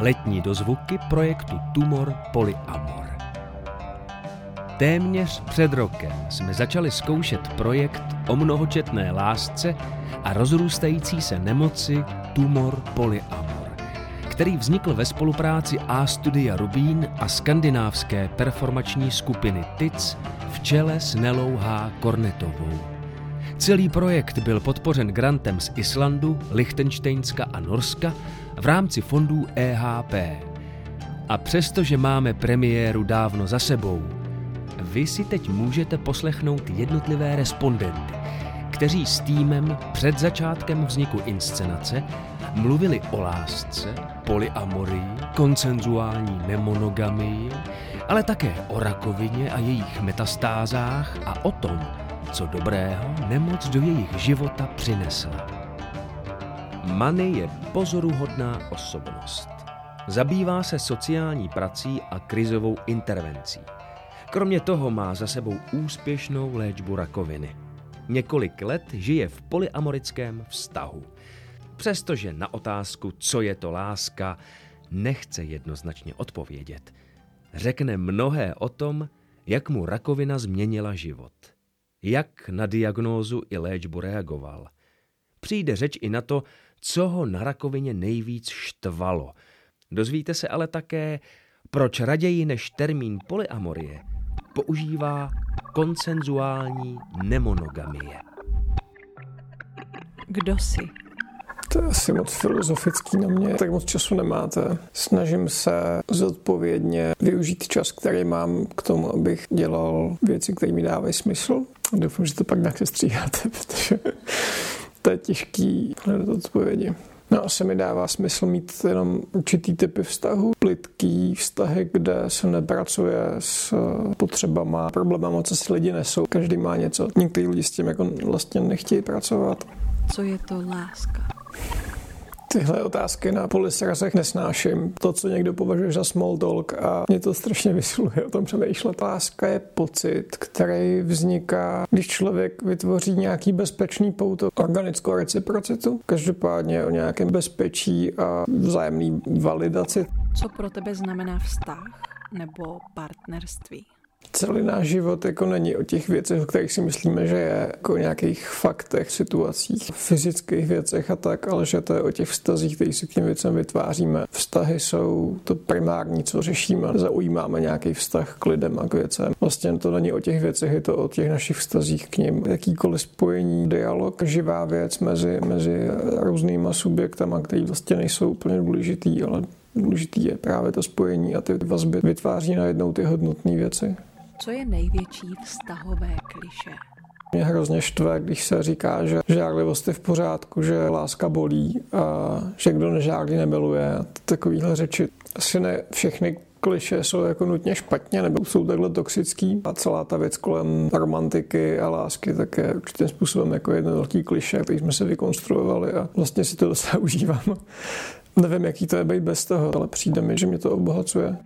letní dozvuky projektu Tumor Polyamor. Téměř před rokem jsme začali zkoušet projekt o mnohočetné lásce a rozrůstající se nemoci Tumor Polyamor, který vznikl ve spolupráci A Studia Rubín a skandinávské performační skupiny TIC v čele s Nelou H. Kornetovou. Celý projekt byl podpořen grantem z Islandu, Lichtensteinska a Norska v rámci fondů EHP. A přestože máme premiéru dávno za sebou, vy si teď můžete poslechnout jednotlivé respondenty, kteří s týmem před začátkem vzniku inscenace mluvili o lásce, polyamorii, koncenzuální nemonogamii, ale také o rakovině a jejich metastázách a o tom, co dobrého nemoc do jejich života přinesla. Many je pozoruhodná osobnost. Zabývá se sociální prací a krizovou intervencí. Kromě toho má za sebou úspěšnou léčbu rakoviny. Několik let žije v polyamorickém vztahu. Přestože na otázku, co je to láska, nechce jednoznačně odpovědět. Řekne mnohé o tom, jak mu rakovina změnila život. Jak na diagnózu i léčbu reagoval. Přijde řeč i na to, co ho na rakovině nejvíc štvalo. Dozvíte se ale také, proč raději než termín polyamorie používá konsenzuální nemonogamie. Kdo jsi? To je asi moc filozofický na mě, tak moc času nemáte. Snažím se zodpovědně využít čas, který mám k tomu, abych dělal věci, které mi dávají smysl. Doufám, že to pak nějak stříháte, protože je těžký hledat odpovědi. No asi mi dává smysl mít jenom určitý typy vztahu. Plitký vztahy, kde se nepracuje s potřebama, problémama, co si lidi nesou. Každý má něco. Někteří lidi s tím jako vlastně nechtějí pracovat. Co je to láska? Tyhle otázky na polisrazech nesnáším. To, co někdo považuje za small talk a mě to strašně vysiluje o tom přemýšlet. Láska je pocit, který vzniká, když člověk vytvoří nějaký bezpečný pouto, organickou reciprocitu, každopádně o nějakém bezpečí a vzájemný validaci. Co pro tebe znamená vztah nebo partnerství? Celý náš život jako není o těch věcech, o kterých si myslíme, že je jako o nějakých faktech, situacích, fyzických věcech a tak, ale že to je o těch vztazích, které si k těm věcem vytváříme. Vztahy jsou to primární, co řešíme. Zaujímáme nějaký vztah k lidem a k věcem. Vlastně to není o těch věcech, je to o těch našich vztazích k ním. Jakýkoliv spojení, dialog, živá věc mezi, mezi různýma subjektama, který vlastně nejsou úplně důležitý, ale důležitý je právě to spojení a ty vazby vytváří najednou ty hodnotné věci. Co je největší vztahové kliše? Mě hrozně štve, když se říká, že žárlivost je v pořádku, že láska bolí a že kdo nežárlí nemiluje. Takovýhle řeči. Asi ne všechny kliše jsou jako nutně špatně nebo jsou takhle toxický a celá ta věc kolem romantiky a lásky tak je určitým způsobem jako jeden velký kliše, který jsme se vykonstruovali a vlastně si to docela užívám. Nevím, jaký to je být bez toho, ale přijde mi, že mě to obohacuje.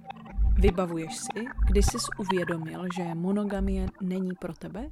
Vybavuješ si, kdy jsi uvědomil, že monogamie není pro tebe?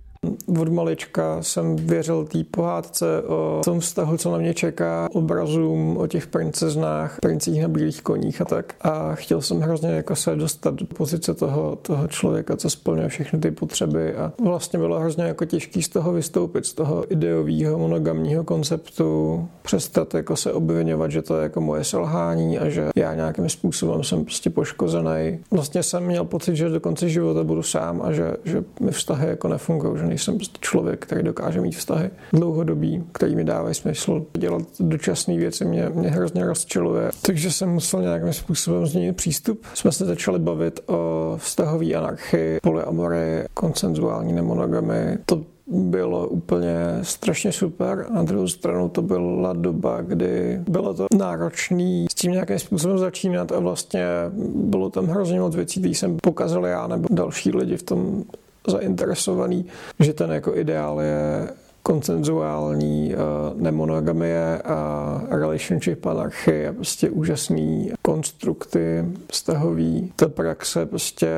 Od malička jsem věřil té pohádce o tom vztahu, co na mě čeká, obrazům o těch princeznách, princích na bílých koních a tak. A chtěl jsem hrozně jako se dostat do pozice toho, toho člověka, co splňuje všechny ty potřeby. A vlastně bylo hrozně jako těžký z toho vystoupit, z toho ideového monogamního konceptu, přestat jako se obvinovat, že to je jako moje selhání a že já nějakým způsobem jsem prostě poškozený. Vlastně jsem měl pocit, že do konce života budu sám a že, že mi vztahy jako nefungují, že nejsem prostě člověk, který dokáže mít vztahy dlouhodobý, který mi dávají smysl. Dělat dočasné věci mě, mě hrozně rozčiluje. Takže jsem musel nějakým způsobem změnit přístup. Jsme se začali bavit o vztahové anarchii, polyamory, koncenzuální nemonogamy. To bylo úplně strašně super. Na druhou stranu to byla doba, kdy bylo to náročné s tím nějakým způsobem začínat a vlastně bylo tam hrozně moc věcí, které jsem pokazil já nebo další lidi v tom zainteresovaný, že ten jako ideál je koncenzuální uh, nemonogamie a relationship anarchie, prostě úžasný konstrukty vztahový. Ta praxe prostě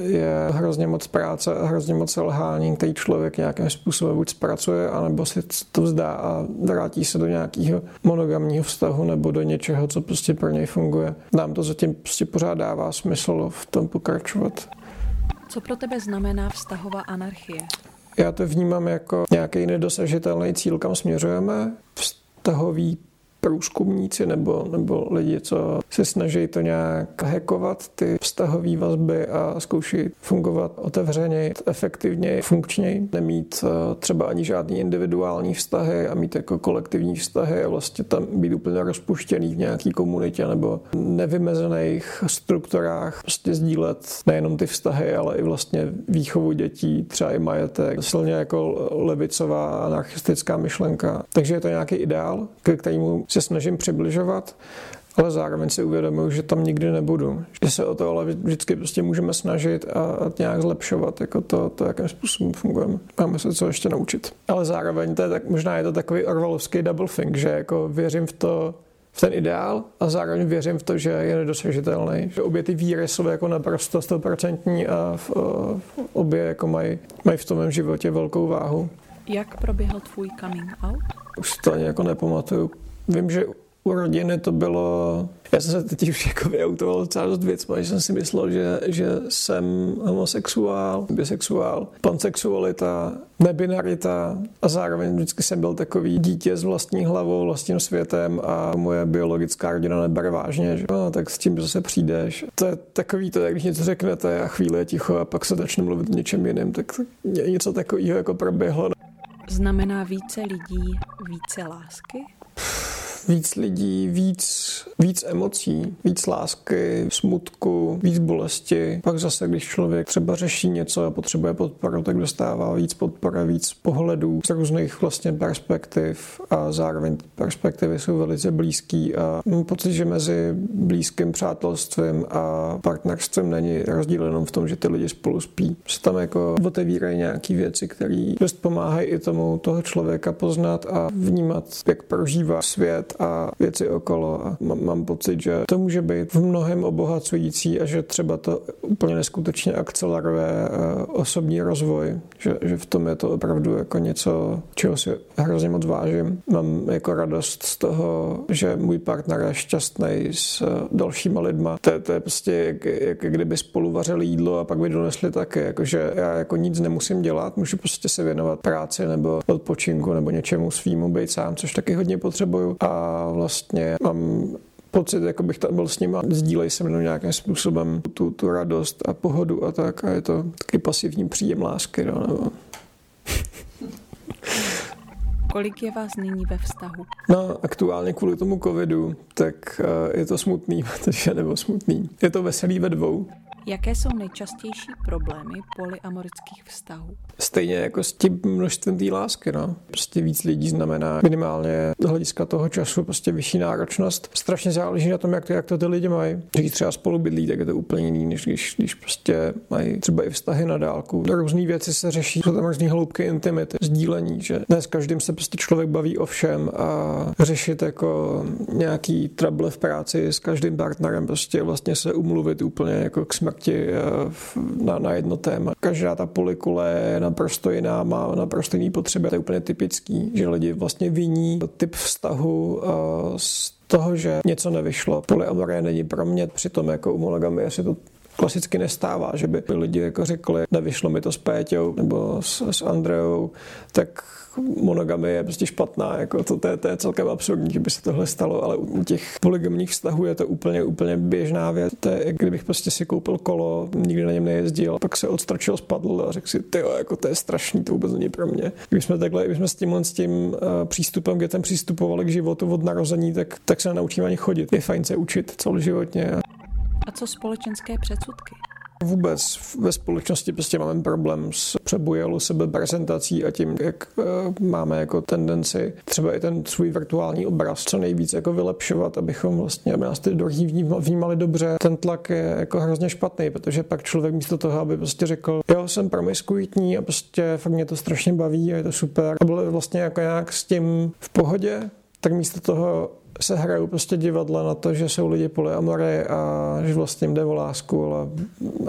je hrozně moc práce a hrozně moc selhání, který člověk nějakým způsobem buď zpracuje, anebo si to vzdá a vrátí se do nějakého monogamního vztahu nebo do něčeho, co prostě pro něj funguje. Nám to zatím prostě pořád dává smysl v tom pokračovat. Co pro tebe znamená vztahová anarchie? Já to vnímám jako nějaký nedosažitelný cíl, kam směřujeme. Vztahový průzkumníci nebo, nebo lidi, co se snaží to nějak hackovat, ty vztahové vazby a zkouší fungovat otevřeně, efektivně, funkčně, nemít eh, třeba ani žádný individuální vztahy a mít jako kolektivní vztahy a vlastně tam být úplně rozpuštěný v nějaký komunitě nebo nevymezených strukturách, prostě sdílet nejenom ty vztahy, ale i vlastně výchovu dětí, třeba i majetek, silně jako levicová anarchistická myšlenka. Takže je to nějaký ideál, ke kterému se snažím přibližovat, ale zároveň si uvědomuji, že tam nikdy nebudu. Že se o to ale vždycky prostě můžeme snažit a, a nějak zlepšovat jako to, to, jakým způsobem fungujeme. Máme se co ještě naučit. Ale zároveň to je tak, možná je to takový orvalovský double think, že jako věřím v to, v ten ideál a zároveň věřím v to, že je nedosažitelný. Že obě ty víry jsou jako naprosto stoprocentní a v, v obě jako mají, mají v tom mém životě velkou váhu. Jak proběhl tvůj coming out? Už to ani jako nepamatuju Vím, že u rodiny to bylo, já jsem se teď už jako vyautoval docela dost věcma, že jsem si myslel, že, že jsem homosexuál, bisexuál, pansexualita, nebinarita a zároveň vždycky jsem byl takový dítě s vlastní hlavou, vlastním světem a moje biologická rodina nebere vážně, že no, tak s tím zase přijdeš. To je takový to, jak když něco řeknete a chvíli je ticho a pak se začne mluvit o něčem jiném, tak něco takového jako proběhlo. Znamená více lidí více lásky? Víc lidí, víc, víc emocí, víc lásky, smutku, víc bolesti. Pak zase, když člověk třeba řeší něco a potřebuje podporu, tak dostává víc podpory, víc pohledů z různých vlastně perspektiv a zároveň perspektivy jsou velice blízký a mám pocit, že mezi blízkým přátelstvím a partnerstvím není rozdíl jenom v tom, že ty lidi spolu spí. Se tam jako otevírají nějaké věci, které dost pomáhají i tomu toho člověka poznat a vnímat, jak prožívá svět a věci okolo. A mám pocit, že to může být v mnohem obohacující a že třeba to úplně neskutečně akceleruje eh, osobní rozvoj, že, že v tom je to opravdu jako něco, čeho si hrozně moc vážím. Mám jako radost z toho, že můj partner je šťastný s eh, dalšíma lidma. To, to je prostě jak, jak kdyby spolu vařili jídlo a pak by donesli taky. Jakože já jako nic nemusím dělat, můžu prostě se věnovat práci nebo odpočinku nebo něčemu svýmu, být sám, což taky hodně potřebuju. A vlastně mám pocit, jako bych tam byl s nimi a sdílej se mnou nějakým způsobem tu, tu radost a pohodu a tak a je to taky pasivní příjem lásky. No, nebo... Kolik je vás nyní ve vztahu? No, aktuálně kvůli tomu covidu, tak eh, je to smutný, protože nebo smutný. Je to veselý ve dvou. Jaké jsou nejčastější problémy polyamorických vztahů? Stejně jako s tím množstvím té lásky, no. Prostě víc lidí znamená minimálně z hlediska toho času prostě vyšší náročnost. Strašně záleží na tom, jak to, jak to ty lidi mají. Když třeba spolu bydlí, tak je to úplně jiný, než když, když prostě mají třeba i vztahy na dálku. Různé věci se řeší, jsou tam různé hloubky intimity, sdílení, že ne s každým se prostě člověk baví o všem a řešit jako nějaký trouble v práci s každým partnerem, prostě vlastně se umluvit úplně jako k smrti eh, na, na jedno téma. Každá ta polikule je naprosto jiná, má naprosto jiný potřeby. To je úplně typický, že lidi vlastně viní typ vztahu eh, z toho, že něco nevyšlo. Polyamorie není pro mě, přitom jako u monogamie si to klasicky nestává, že by lidi jako řekli, nevyšlo mi to s Péťou nebo s, s Andreou, tak monogamie je prostě špatná, jako to, to, je, to je celkem absurdní, že by se tohle stalo, ale u těch polygamních vztahů je to úplně, úplně běžná věc. To je, kdybych prostě si koupil kolo, nikdy na něm nejezdil, pak se odstračil, spadl a řekl si, ty jako to je strašný, to vůbec není pro mě. Když jsme takhle, když jsme s tímhle s tím uh, přístupem, kde ten přistupovali k životu od narození, tak, tak se nenaučíme ani chodit. Je fajn se učit celoživotně. A co společenské předsudky? Vůbec ve společnosti prostě máme problém s přebujelou sebe prezentací a tím, jak uh, máme jako tendenci třeba i ten svůj virtuální obraz co nejvíc jako vylepšovat, abychom vlastně, aby nás ty druhý vnímali dobře. Ten tlak je jako hrozně špatný, protože pak člověk místo toho, aby prostě řekl, jo, jsem promiskuitní a prostě fakt mě to strašně baví a je to super. A bylo vlastně jako nějak s tím v pohodě, tak místo toho se hrajou prostě divadla na to, že jsou lidi polyamory a že vlastně jim jde o lásku, ale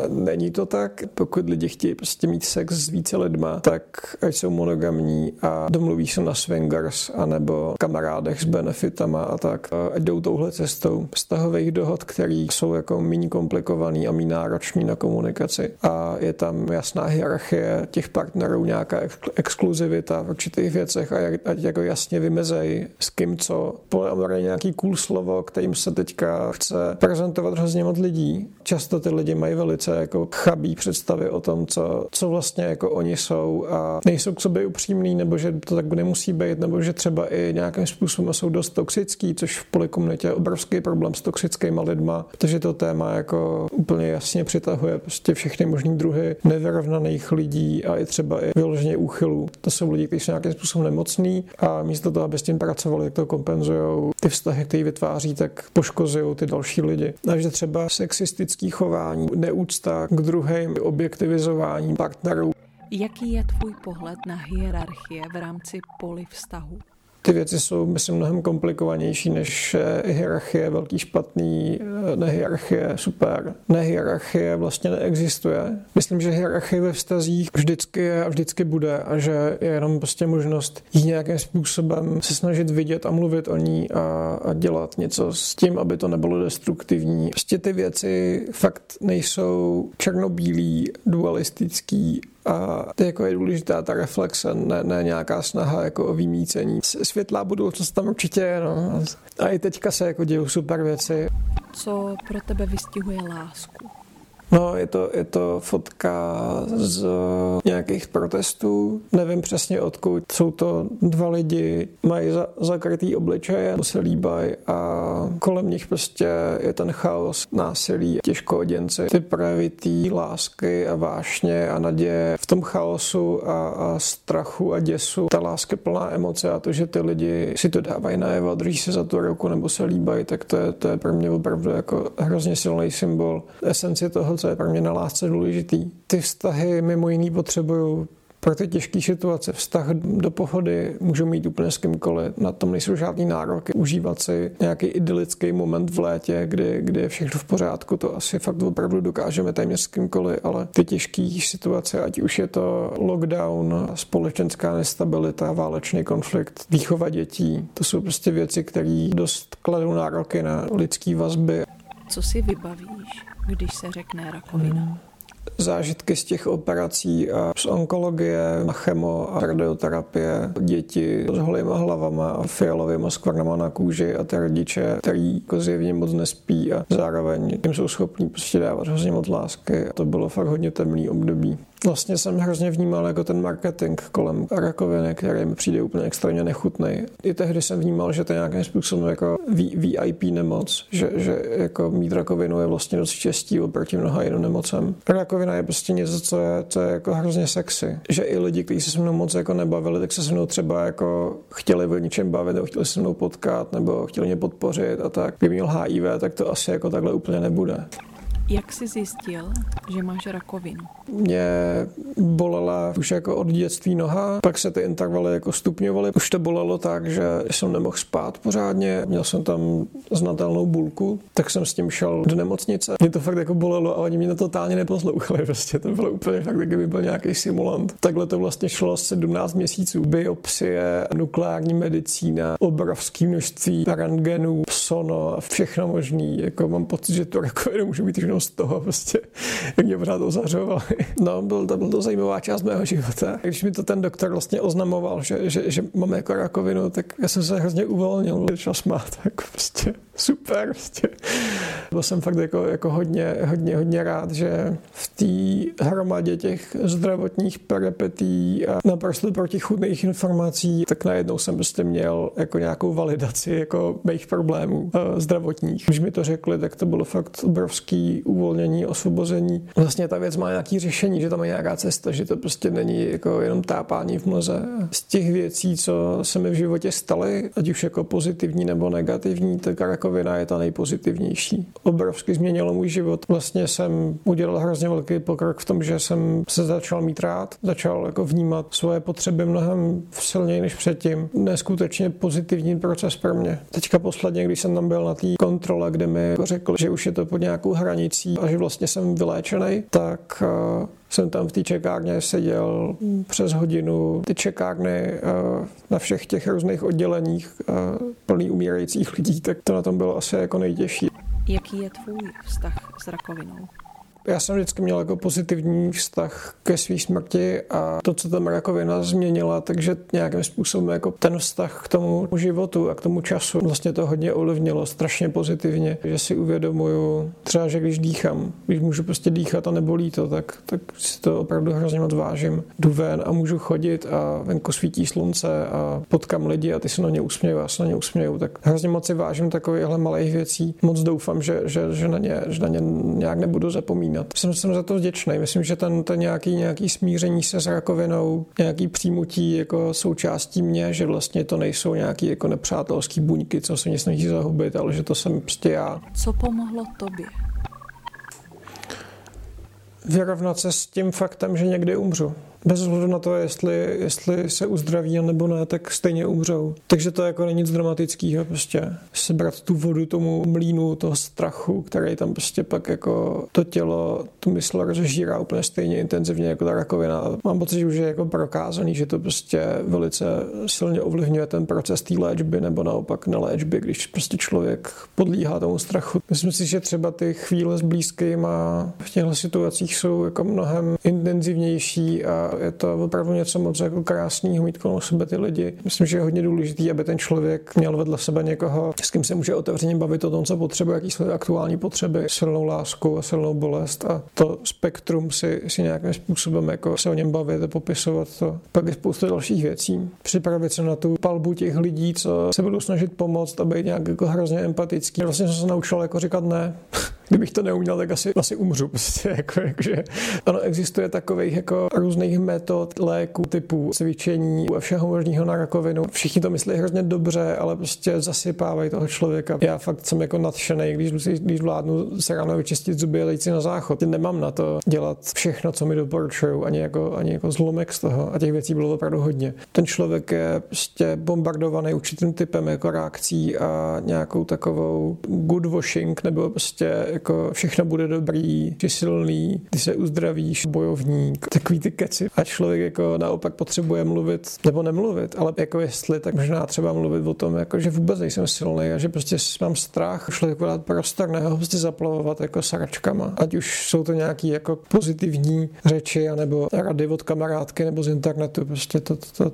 není to tak. Pokud lidi chtějí prostě mít sex s více lidma, tak ať jsou monogamní a domluví se na swingers anebo kamarádech s benefitama a tak. Ať jdou touhle cestou vztahových dohod, které jsou jako méně komplikovaný a méně náročný na komunikaci. A je tam jasná hierarchie těch partnerů, nějaká exkluzivita v určitých věcech a ať jako jasně vymezejí s kým co. Polyamory nějaký cool slovo, kterým se teďka chce prezentovat hrozně moc lidí. Často ty lidi mají velice jako chabý představy o tom, co, co vlastně jako oni jsou a nejsou k sobě upřímní, nebo že to tak nemusí být, nebo že třeba i nějakým způsobem jsou dost toxický, což v polikomunitě je obrovský problém s toxickými lidma, protože to téma jako úplně jasně přitahuje prostě všechny možné druhy nevyrovnaných lidí a i třeba i vyloženě úchylů. To jsou lidi, kteří jsou nějakým způsobem nemocný a místo toho, aby s tím pracovali, jak to kompenzují, ty vztahy, které vytváří, tak poškozují ty další lidi. Takže třeba sexistický chování, neúcta k druhým, objektivizování partnerů. Jaký je tvůj pohled na hierarchie v rámci poli vztahu? Ty věci jsou, myslím, mnohem komplikovanější než eh, hierarchie velký špatný, eh, nehierarchie super. Nehierarchie vlastně neexistuje. Myslím, že hierarchie ve vztazích vždycky je a vždycky bude a že je jenom prostě možnost jí nějakým způsobem se snažit vidět a mluvit o ní a, a dělat něco s tím, aby to nebylo destruktivní. Prostě ty věci fakt nejsou černobílý, dualistický a jako je důležitá ta reflexe, ne, ne nějaká snaha jako o vymícení. Světlá budoucnost tam určitě je, no. A i teďka se jako dějou super věci. Co pro tebe vystihuje lásku? No, je to, je to fotka z nějakých protestů, nevím přesně odkud. Jsou to dva lidi, mají za, zakrytý obličeje, se líbají a kolem nich prostě je ten chaos, násilí, těžkoděnci, ty projevy té lásky a vášně a naděje v tom chaosu a, a strachu a děsu. Ta láska plná emoce a to, že ty lidi si to dávají najevo, drží se za tu ruku nebo se líbají, tak to je, to je pro mě opravdu jako hrozně silný symbol esence toho, co je pro mě na lásce důležitý. Ty vztahy mimo jiný potřebují pro ty těžké situace, vztah do pohody můžu mít úplně s kýmkoliv, na tom nejsou žádný nároky, užívat si nějaký idylický moment v létě, kdy, kdy je všechno v pořádku, to asi fakt opravdu dokážeme téměř s kýmkoliv, ale ty těžké situace, ať už je to lockdown, společenská nestabilita, válečný konflikt, výchova dětí, to jsou prostě věci, které dost kladou nároky na lidské vazby. Co si vybavíš? Když se řekne rakovina? Hmm zážitky z těch operací a z onkologie, a chemo a radioterapie, děti s holýma hlavama a fialovými skvrnama na kůži a ty rodiče, který jako zjevně moc nespí a zároveň jim jsou schopní prostě dávat hrozně moc lásky. To bylo fakt hodně temný období. Vlastně jsem hrozně vnímal jako ten marketing kolem rakoviny, který mi přijde úplně extrémně nechutný. I tehdy jsem vnímal, že to je nějakým způsobem jako VIP nemoc, že, že jako mít rakovinu je vlastně dost štěstí oproti mnoha jiným nemocem. Rakovina je prostě něco, co je, co je jako hrozně sexy. Že i lidi, kteří se se mnou moc jako nebavili, tak se se mnou třeba jako chtěli o něčem bavit, nebo chtěli se mnou potkat, nebo chtěli mě podpořit a tak. Kdyby měl HIV, tak to asi jako takhle úplně nebude. Jak jsi zjistil, že máš rakovinu? Mě bolela už jako od dětství noha, pak se ty intervaly jako stupňovaly. Už to bolelo tak, že jsem nemohl spát pořádně, měl jsem tam znatelnou bulku, tak jsem s tím šel do nemocnice. Mě to fakt jako bolelo a oni mě to totálně neposlouchali, prostě to bylo úplně fakt, kdyby byl nějaký simulant. Takhle to vlastně šlo 17 měsíců. Biopsie, nukleární medicína, obrovské množství rentgenů, sono všechno možný. Jako mám pocit, že to rakovinu může být jenom z toho, prostě, jak mě pořád ozařovali. No, byl to, byl to zajímavá část mého života. Když mi to ten doktor vlastně oznamoval, že, že, že mám jako rakovinu, tak já jsem se hrozně uvolnil, začal smát, jako prostě super. Prostě. Byl jsem fakt jako, jako hodně, hodně, hodně rád, že v té hromadě těch zdravotních peripetí a naprosto protichudných informací, tak najednou jsem prostě měl jako nějakou validaci jako mých problémů uh, zdravotních. Když mi to řekli, tak to bylo fakt obrovský uvolnění, osvobození. Vlastně ta věc má nějaký řešení, že tam je nějaká cesta, že to prostě není jako jenom tápání v mlze. Z těch věcí, co se mi v životě staly, ať už jako pozitivní nebo negativní, tak rakovina je ta nejpozitivnější. Obrovsky změnilo můj život. Vlastně jsem udělal hrozně velký pokrok v tom, že jsem se začal mít rád, začal jako vnímat svoje potřeby mnohem silněji než předtím. Neskutečně pozitivní proces pro mě. Teďka posledně, když jsem tam byl na té kontrole, kde mi řekl, že už je to pod nějakou hranicí a že vlastně jsem vyléčený, tak uh, jsem tam v té čekárně seděl přes hodinu. Ty čekárny uh, na všech těch různých odděleních uh, plný umírajících lidí, tak to na tom bylo asi jako nejtěžší. Jaký je tvůj vztah s rakovinou? Já jsem vždycky měl jako pozitivní vztah ke své smrti a to, co tam rakovina změnila, takže nějakým způsobem jako ten vztah k tomu životu a k tomu času vlastně to hodně ovlivnilo strašně pozitivně, že si uvědomuju třeba, že když dýchám, když můžu prostě dýchat a nebolí to, tak, tak si to opravdu hrozně moc vážím. Jdu ven a můžu chodit a venku svítí slunce a potkám lidi a ty se na ně usmějí a se na ně usmějou, tak hrozně moc si vážím takovýchhle malých věcí. Moc doufám, že, že, že, na ně, že na ně nějak nebudu zapomínat vzpomínat. Jsem, jsem za to vděčný. Myslím, že ten, ten nějaký, nějaký smíření se s rakovinou, nějaký přijmutí jako součástí mě, že vlastně to nejsou nějaký jako nepřátelský buňky, co se mě snaží zahubit, ale že to jsem prostě já. Co pomohlo tobě? Vyrovnat se s tím faktem, že někdy umřu bez ohledu na to, jestli, jestli se uzdraví nebo ne, tak stejně umřou. Takže to jako není nic dramatického, prostě sebrat tu vodu tomu mlínu toho strachu, který tam prostě pak jako to tělo, tu mysl rozžírá úplně stejně intenzivně jako ta rakovina. Mám pocit, že už je jako prokázaný, že to prostě velice silně ovlivňuje ten proces té léčby nebo naopak na léčby, když prostě člověk podlíhá tomu strachu. Myslím si, že třeba ty chvíle s blízkými v těchto situacích jsou jako mnohem intenzivnější a je to opravdu něco moc jako krásného mít kolem sebe ty lidi. Myslím, že je hodně důležité, aby ten člověk měl vedle sebe někoho, s kým se může otevřeně bavit o tom, co potřebuje, jaký jsou aktuální potřeby, silnou lásku a silnou bolest a to spektrum si, si nějakým způsobem jako se o něm bavit a popisovat to. Pak je spousta dalších věcí. Připravit se na tu palbu těch lidí, co se budou snažit pomoct a být nějak jako hrozně empatický. Vlastně jsem se naučil jako říkat ne. Kdybych to neuměl, tak asi, asi umřu. Prostě, jako, jakože, ono existuje takových jako různých metod, léků, typů cvičení a všeho možného na rakovinu. Všichni to myslí hrozně dobře, ale prostě zasypávají toho člověka. Já fakt jsem jako nadšený, když, když vládnu se ráno vyčistit zuby a na záchod. Nemám na to dělat všechno, co mi doporučují, ani jako, ani jako zlomek z toho. A těch věcí bylo opravdu hodně. Ten člověk je prostě bombardovaný určitým typem jako reakcí a nějakou takovou good washing nebo prostě jako všechno bude dobrý, jsi silný, ty se uzdravíš, bojovník, takový ty keci. A člověk jako naopak potřebuje mluvit, nebo nemluvit, ale jako jestli, tak možná třeba mluvit o tom, jako, že vůbec nejsem silný a že prostě mám strach člověku dát prostor, ne ho prostě zaplavovat jako saračkama. Ať už jsou to nějaký jako pozitivní řeči, anebo rady od kamarádky nebo z internetu, prostě to, to, to,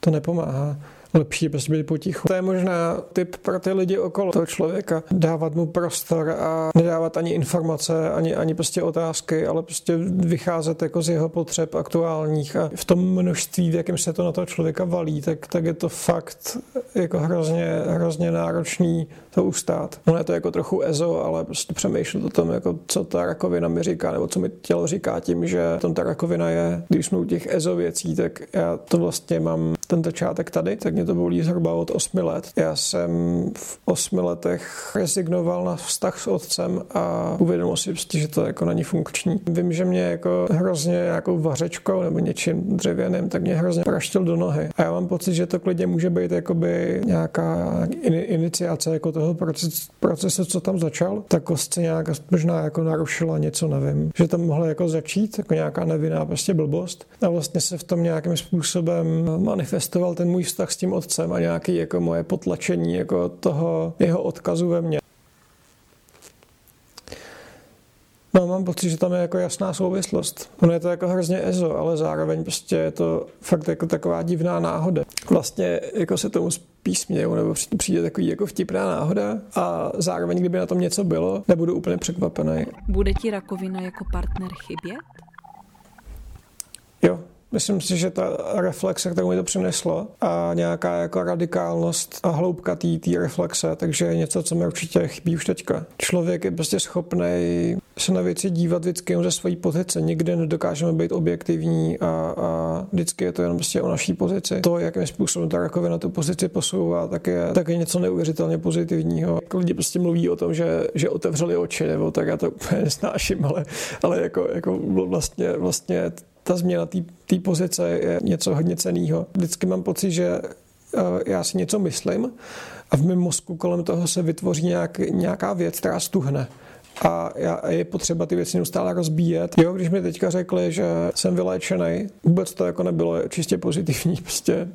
to nepomáhá lepší prostě být potichu. To je možná typ pro ty lidi okolo toho člověka. Dávat mu prostor a nedávat ani informace, ani, ani prostě otázky, ale prostě vycházet jako z jeho potřeb aktuálních a v tom množství, v jakém se to na toho člověka valí, tak, tak je to fakt jako hrozně, hrozně náročný to ustát. Ono je to jako trochu ezo, ale prostě přemýšlet o tom, jako co ta rakovina mi říká, nebo co mi tělo říká tím, že tam ta rakovina je. Když jsme u těch ezo věcí, tak já to vlastně mám ten začátek tady, tak mě to bolí zhruba od 8 let. Já jsem v 8 letech rezignoval na vztah s otcem a uvědomil si, prostě, že to jako není funkční. Vím, že mě jako hrozně nějakou vařečkou nebo něčím dřevěným, tak mě hrozně praštil do nohy. A já mám pocit, že to klidně může být jakoby nějaká in, iniciace jako toho proces, procesu, co tam začal. Ta kostce nějak možná jako narušila něco, nevím. Že tam mohla jako začít, jako nějaká nevinná prostě blbost. A vlastně se v tom nějakým způsobem manifestoval ten můj vztah s tím otcem a nějaký jako moje potlačení jako toho jeho odkazu ve mně. No, mám pocit, že tam je jako jasná souvislost. Ono je to jako hrozně ezo, ale zároveň prostě je to fakt jako taková divná náhoda. Vlastně jako se tomu spíš směju, nebo přijde takový jako vtipná náhoda a zároveň, kdyby na tom něco bylo, nebudu úplně překvapený. Bude ti rakovina jako partner chybět? Jo, Myslím si, že ta reflexe, kterou mi to přineslo a nějaká jako radikálnost a hloubka té reflexe, takže je něco, co mi určitě chybí už teďka. Člověk je prostě schopný se na věci dívat vždycky jen ze své pozice. Nikdy nedokážeme být objektivní a, a vždycky je to jenom prostě o naší pozici. To, jakým způsobem ta rakovina tu pozici posouvá, tak je, tak je něco neuvěřitelně pozitivního. Jako lidi prostě mluví o tom, že, že otevřeli oči, nebo tak já to úplně nesnáším, ale, ale jako, jako vlastně, vlastně ta změna té pozice je něco hodně ceného. Vždycky mám pocit, že eh, já si něco myslím a v mém mozku kolem toho se vytvoří nějak, nějaká věc, která stuhne a, je potřeba ty věci neustále rozbíjet. Jo, když mi teďka řekli, že jsem vyléčený, vůbec to jako nebylo čistě pozitivní, prostě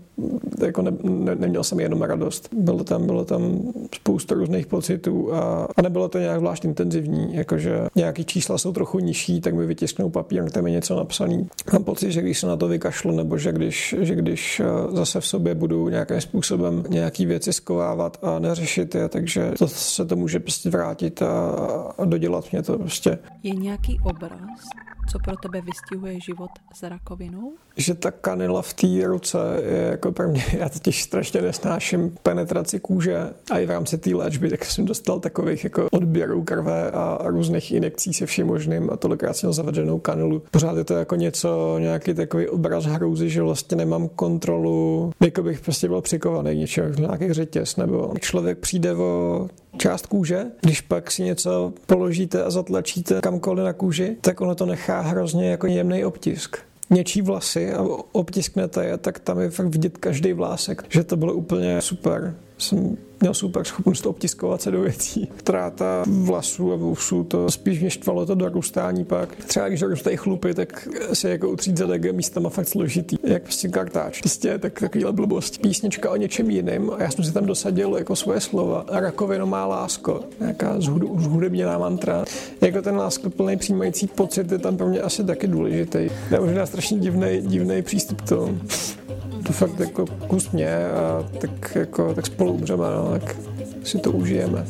jako ne, ne, neměl jsem jenom radost. Bylo tam, bylo tam spousta různých pocitů a, a nebylo to nějak zvlášť intenzivní, jakože nějaký čísla jsou trochu nižší, tak mi vytisknou papír, kde je něco napsaný. Mám pocit, že když se na to vykašlu, nebo že když, že když eh, zase v sobě budu nějakým způsobem nějaký věci skovávat a neřešit je, takže to se to může prostě vrátit a, a dodělat mě to prostě. Je nějaký obraz, co pro tebe vystihuje život s rakovinou? Že ta kanila v té ruce je jako pro mě, já totiž strašně nesnáším penetraci kůže a i v rámci té léčby, tak jsem dostal takových jako odběrů krve a různých injekcí se vším možným a tolikrát jsem zavedenou kanilu. Pořád je to jako něco, nějaký takový obraz hrůzy, že vlastně nemám kontrolu, jako bych prostě byl přikovaný něčeho, nějaký řetěz, nebo člověk přijde o část kůže, když pak si něco položíte a zatlačíte kamkoliv na kůži, tak ono to nechá hrozně jako jemný obtisk něčí vlasy a obtisknete je, tak tam je fakt vidět každý vlásek, že to bylo úplně super. Jsem měl super schopnost obtiskovat se do věcí. Tráta vlasů a vousů, to spíš mě štvalo to dorůstání pak. Třeba když dorůstají chlupy, tak se jako utřít zadek je místama fakt složitý. Jak prostě kartáč. Prostě tak takovýhle blbost. Písnička o něčem jiném a já jsem si tam dosadil jako svoje slova. Rakovino má lásko. Nějaká zhudebněná mantra. Jako ten plný přijímající pocit je tam pro mě asi taky důležitý. Je možná strašně divný, divný přístup k tomu to fakt jako kus mě a tak, jako, tak spolu umřeme, no, tak si to užijeme.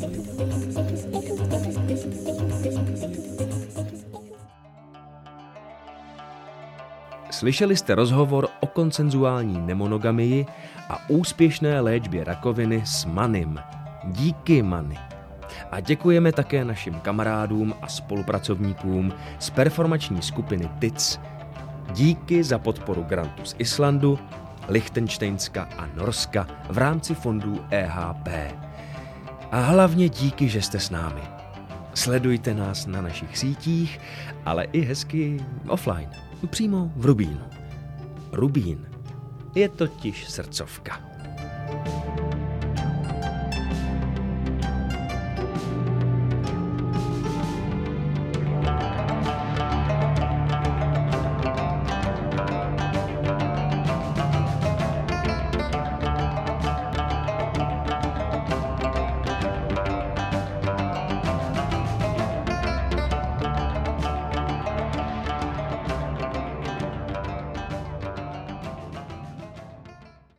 Slyšeli jste rozhovor o koncenzuální nemonogamii a úspěšné léčbě rakoviny s Manim. Díky Many. A děkujeme také našim kamarádům a spolupracovníkům z performační skupiny TIC. Díky za podporu grantu z Islandu Lichtensteinska a Norska v rámci fondů EHP. A hlavně díky, že jste s námi. Sledujte nás na našich sítích, ale i hezky offline, přímo v Rubínu. Rubín je totiž srdcovka.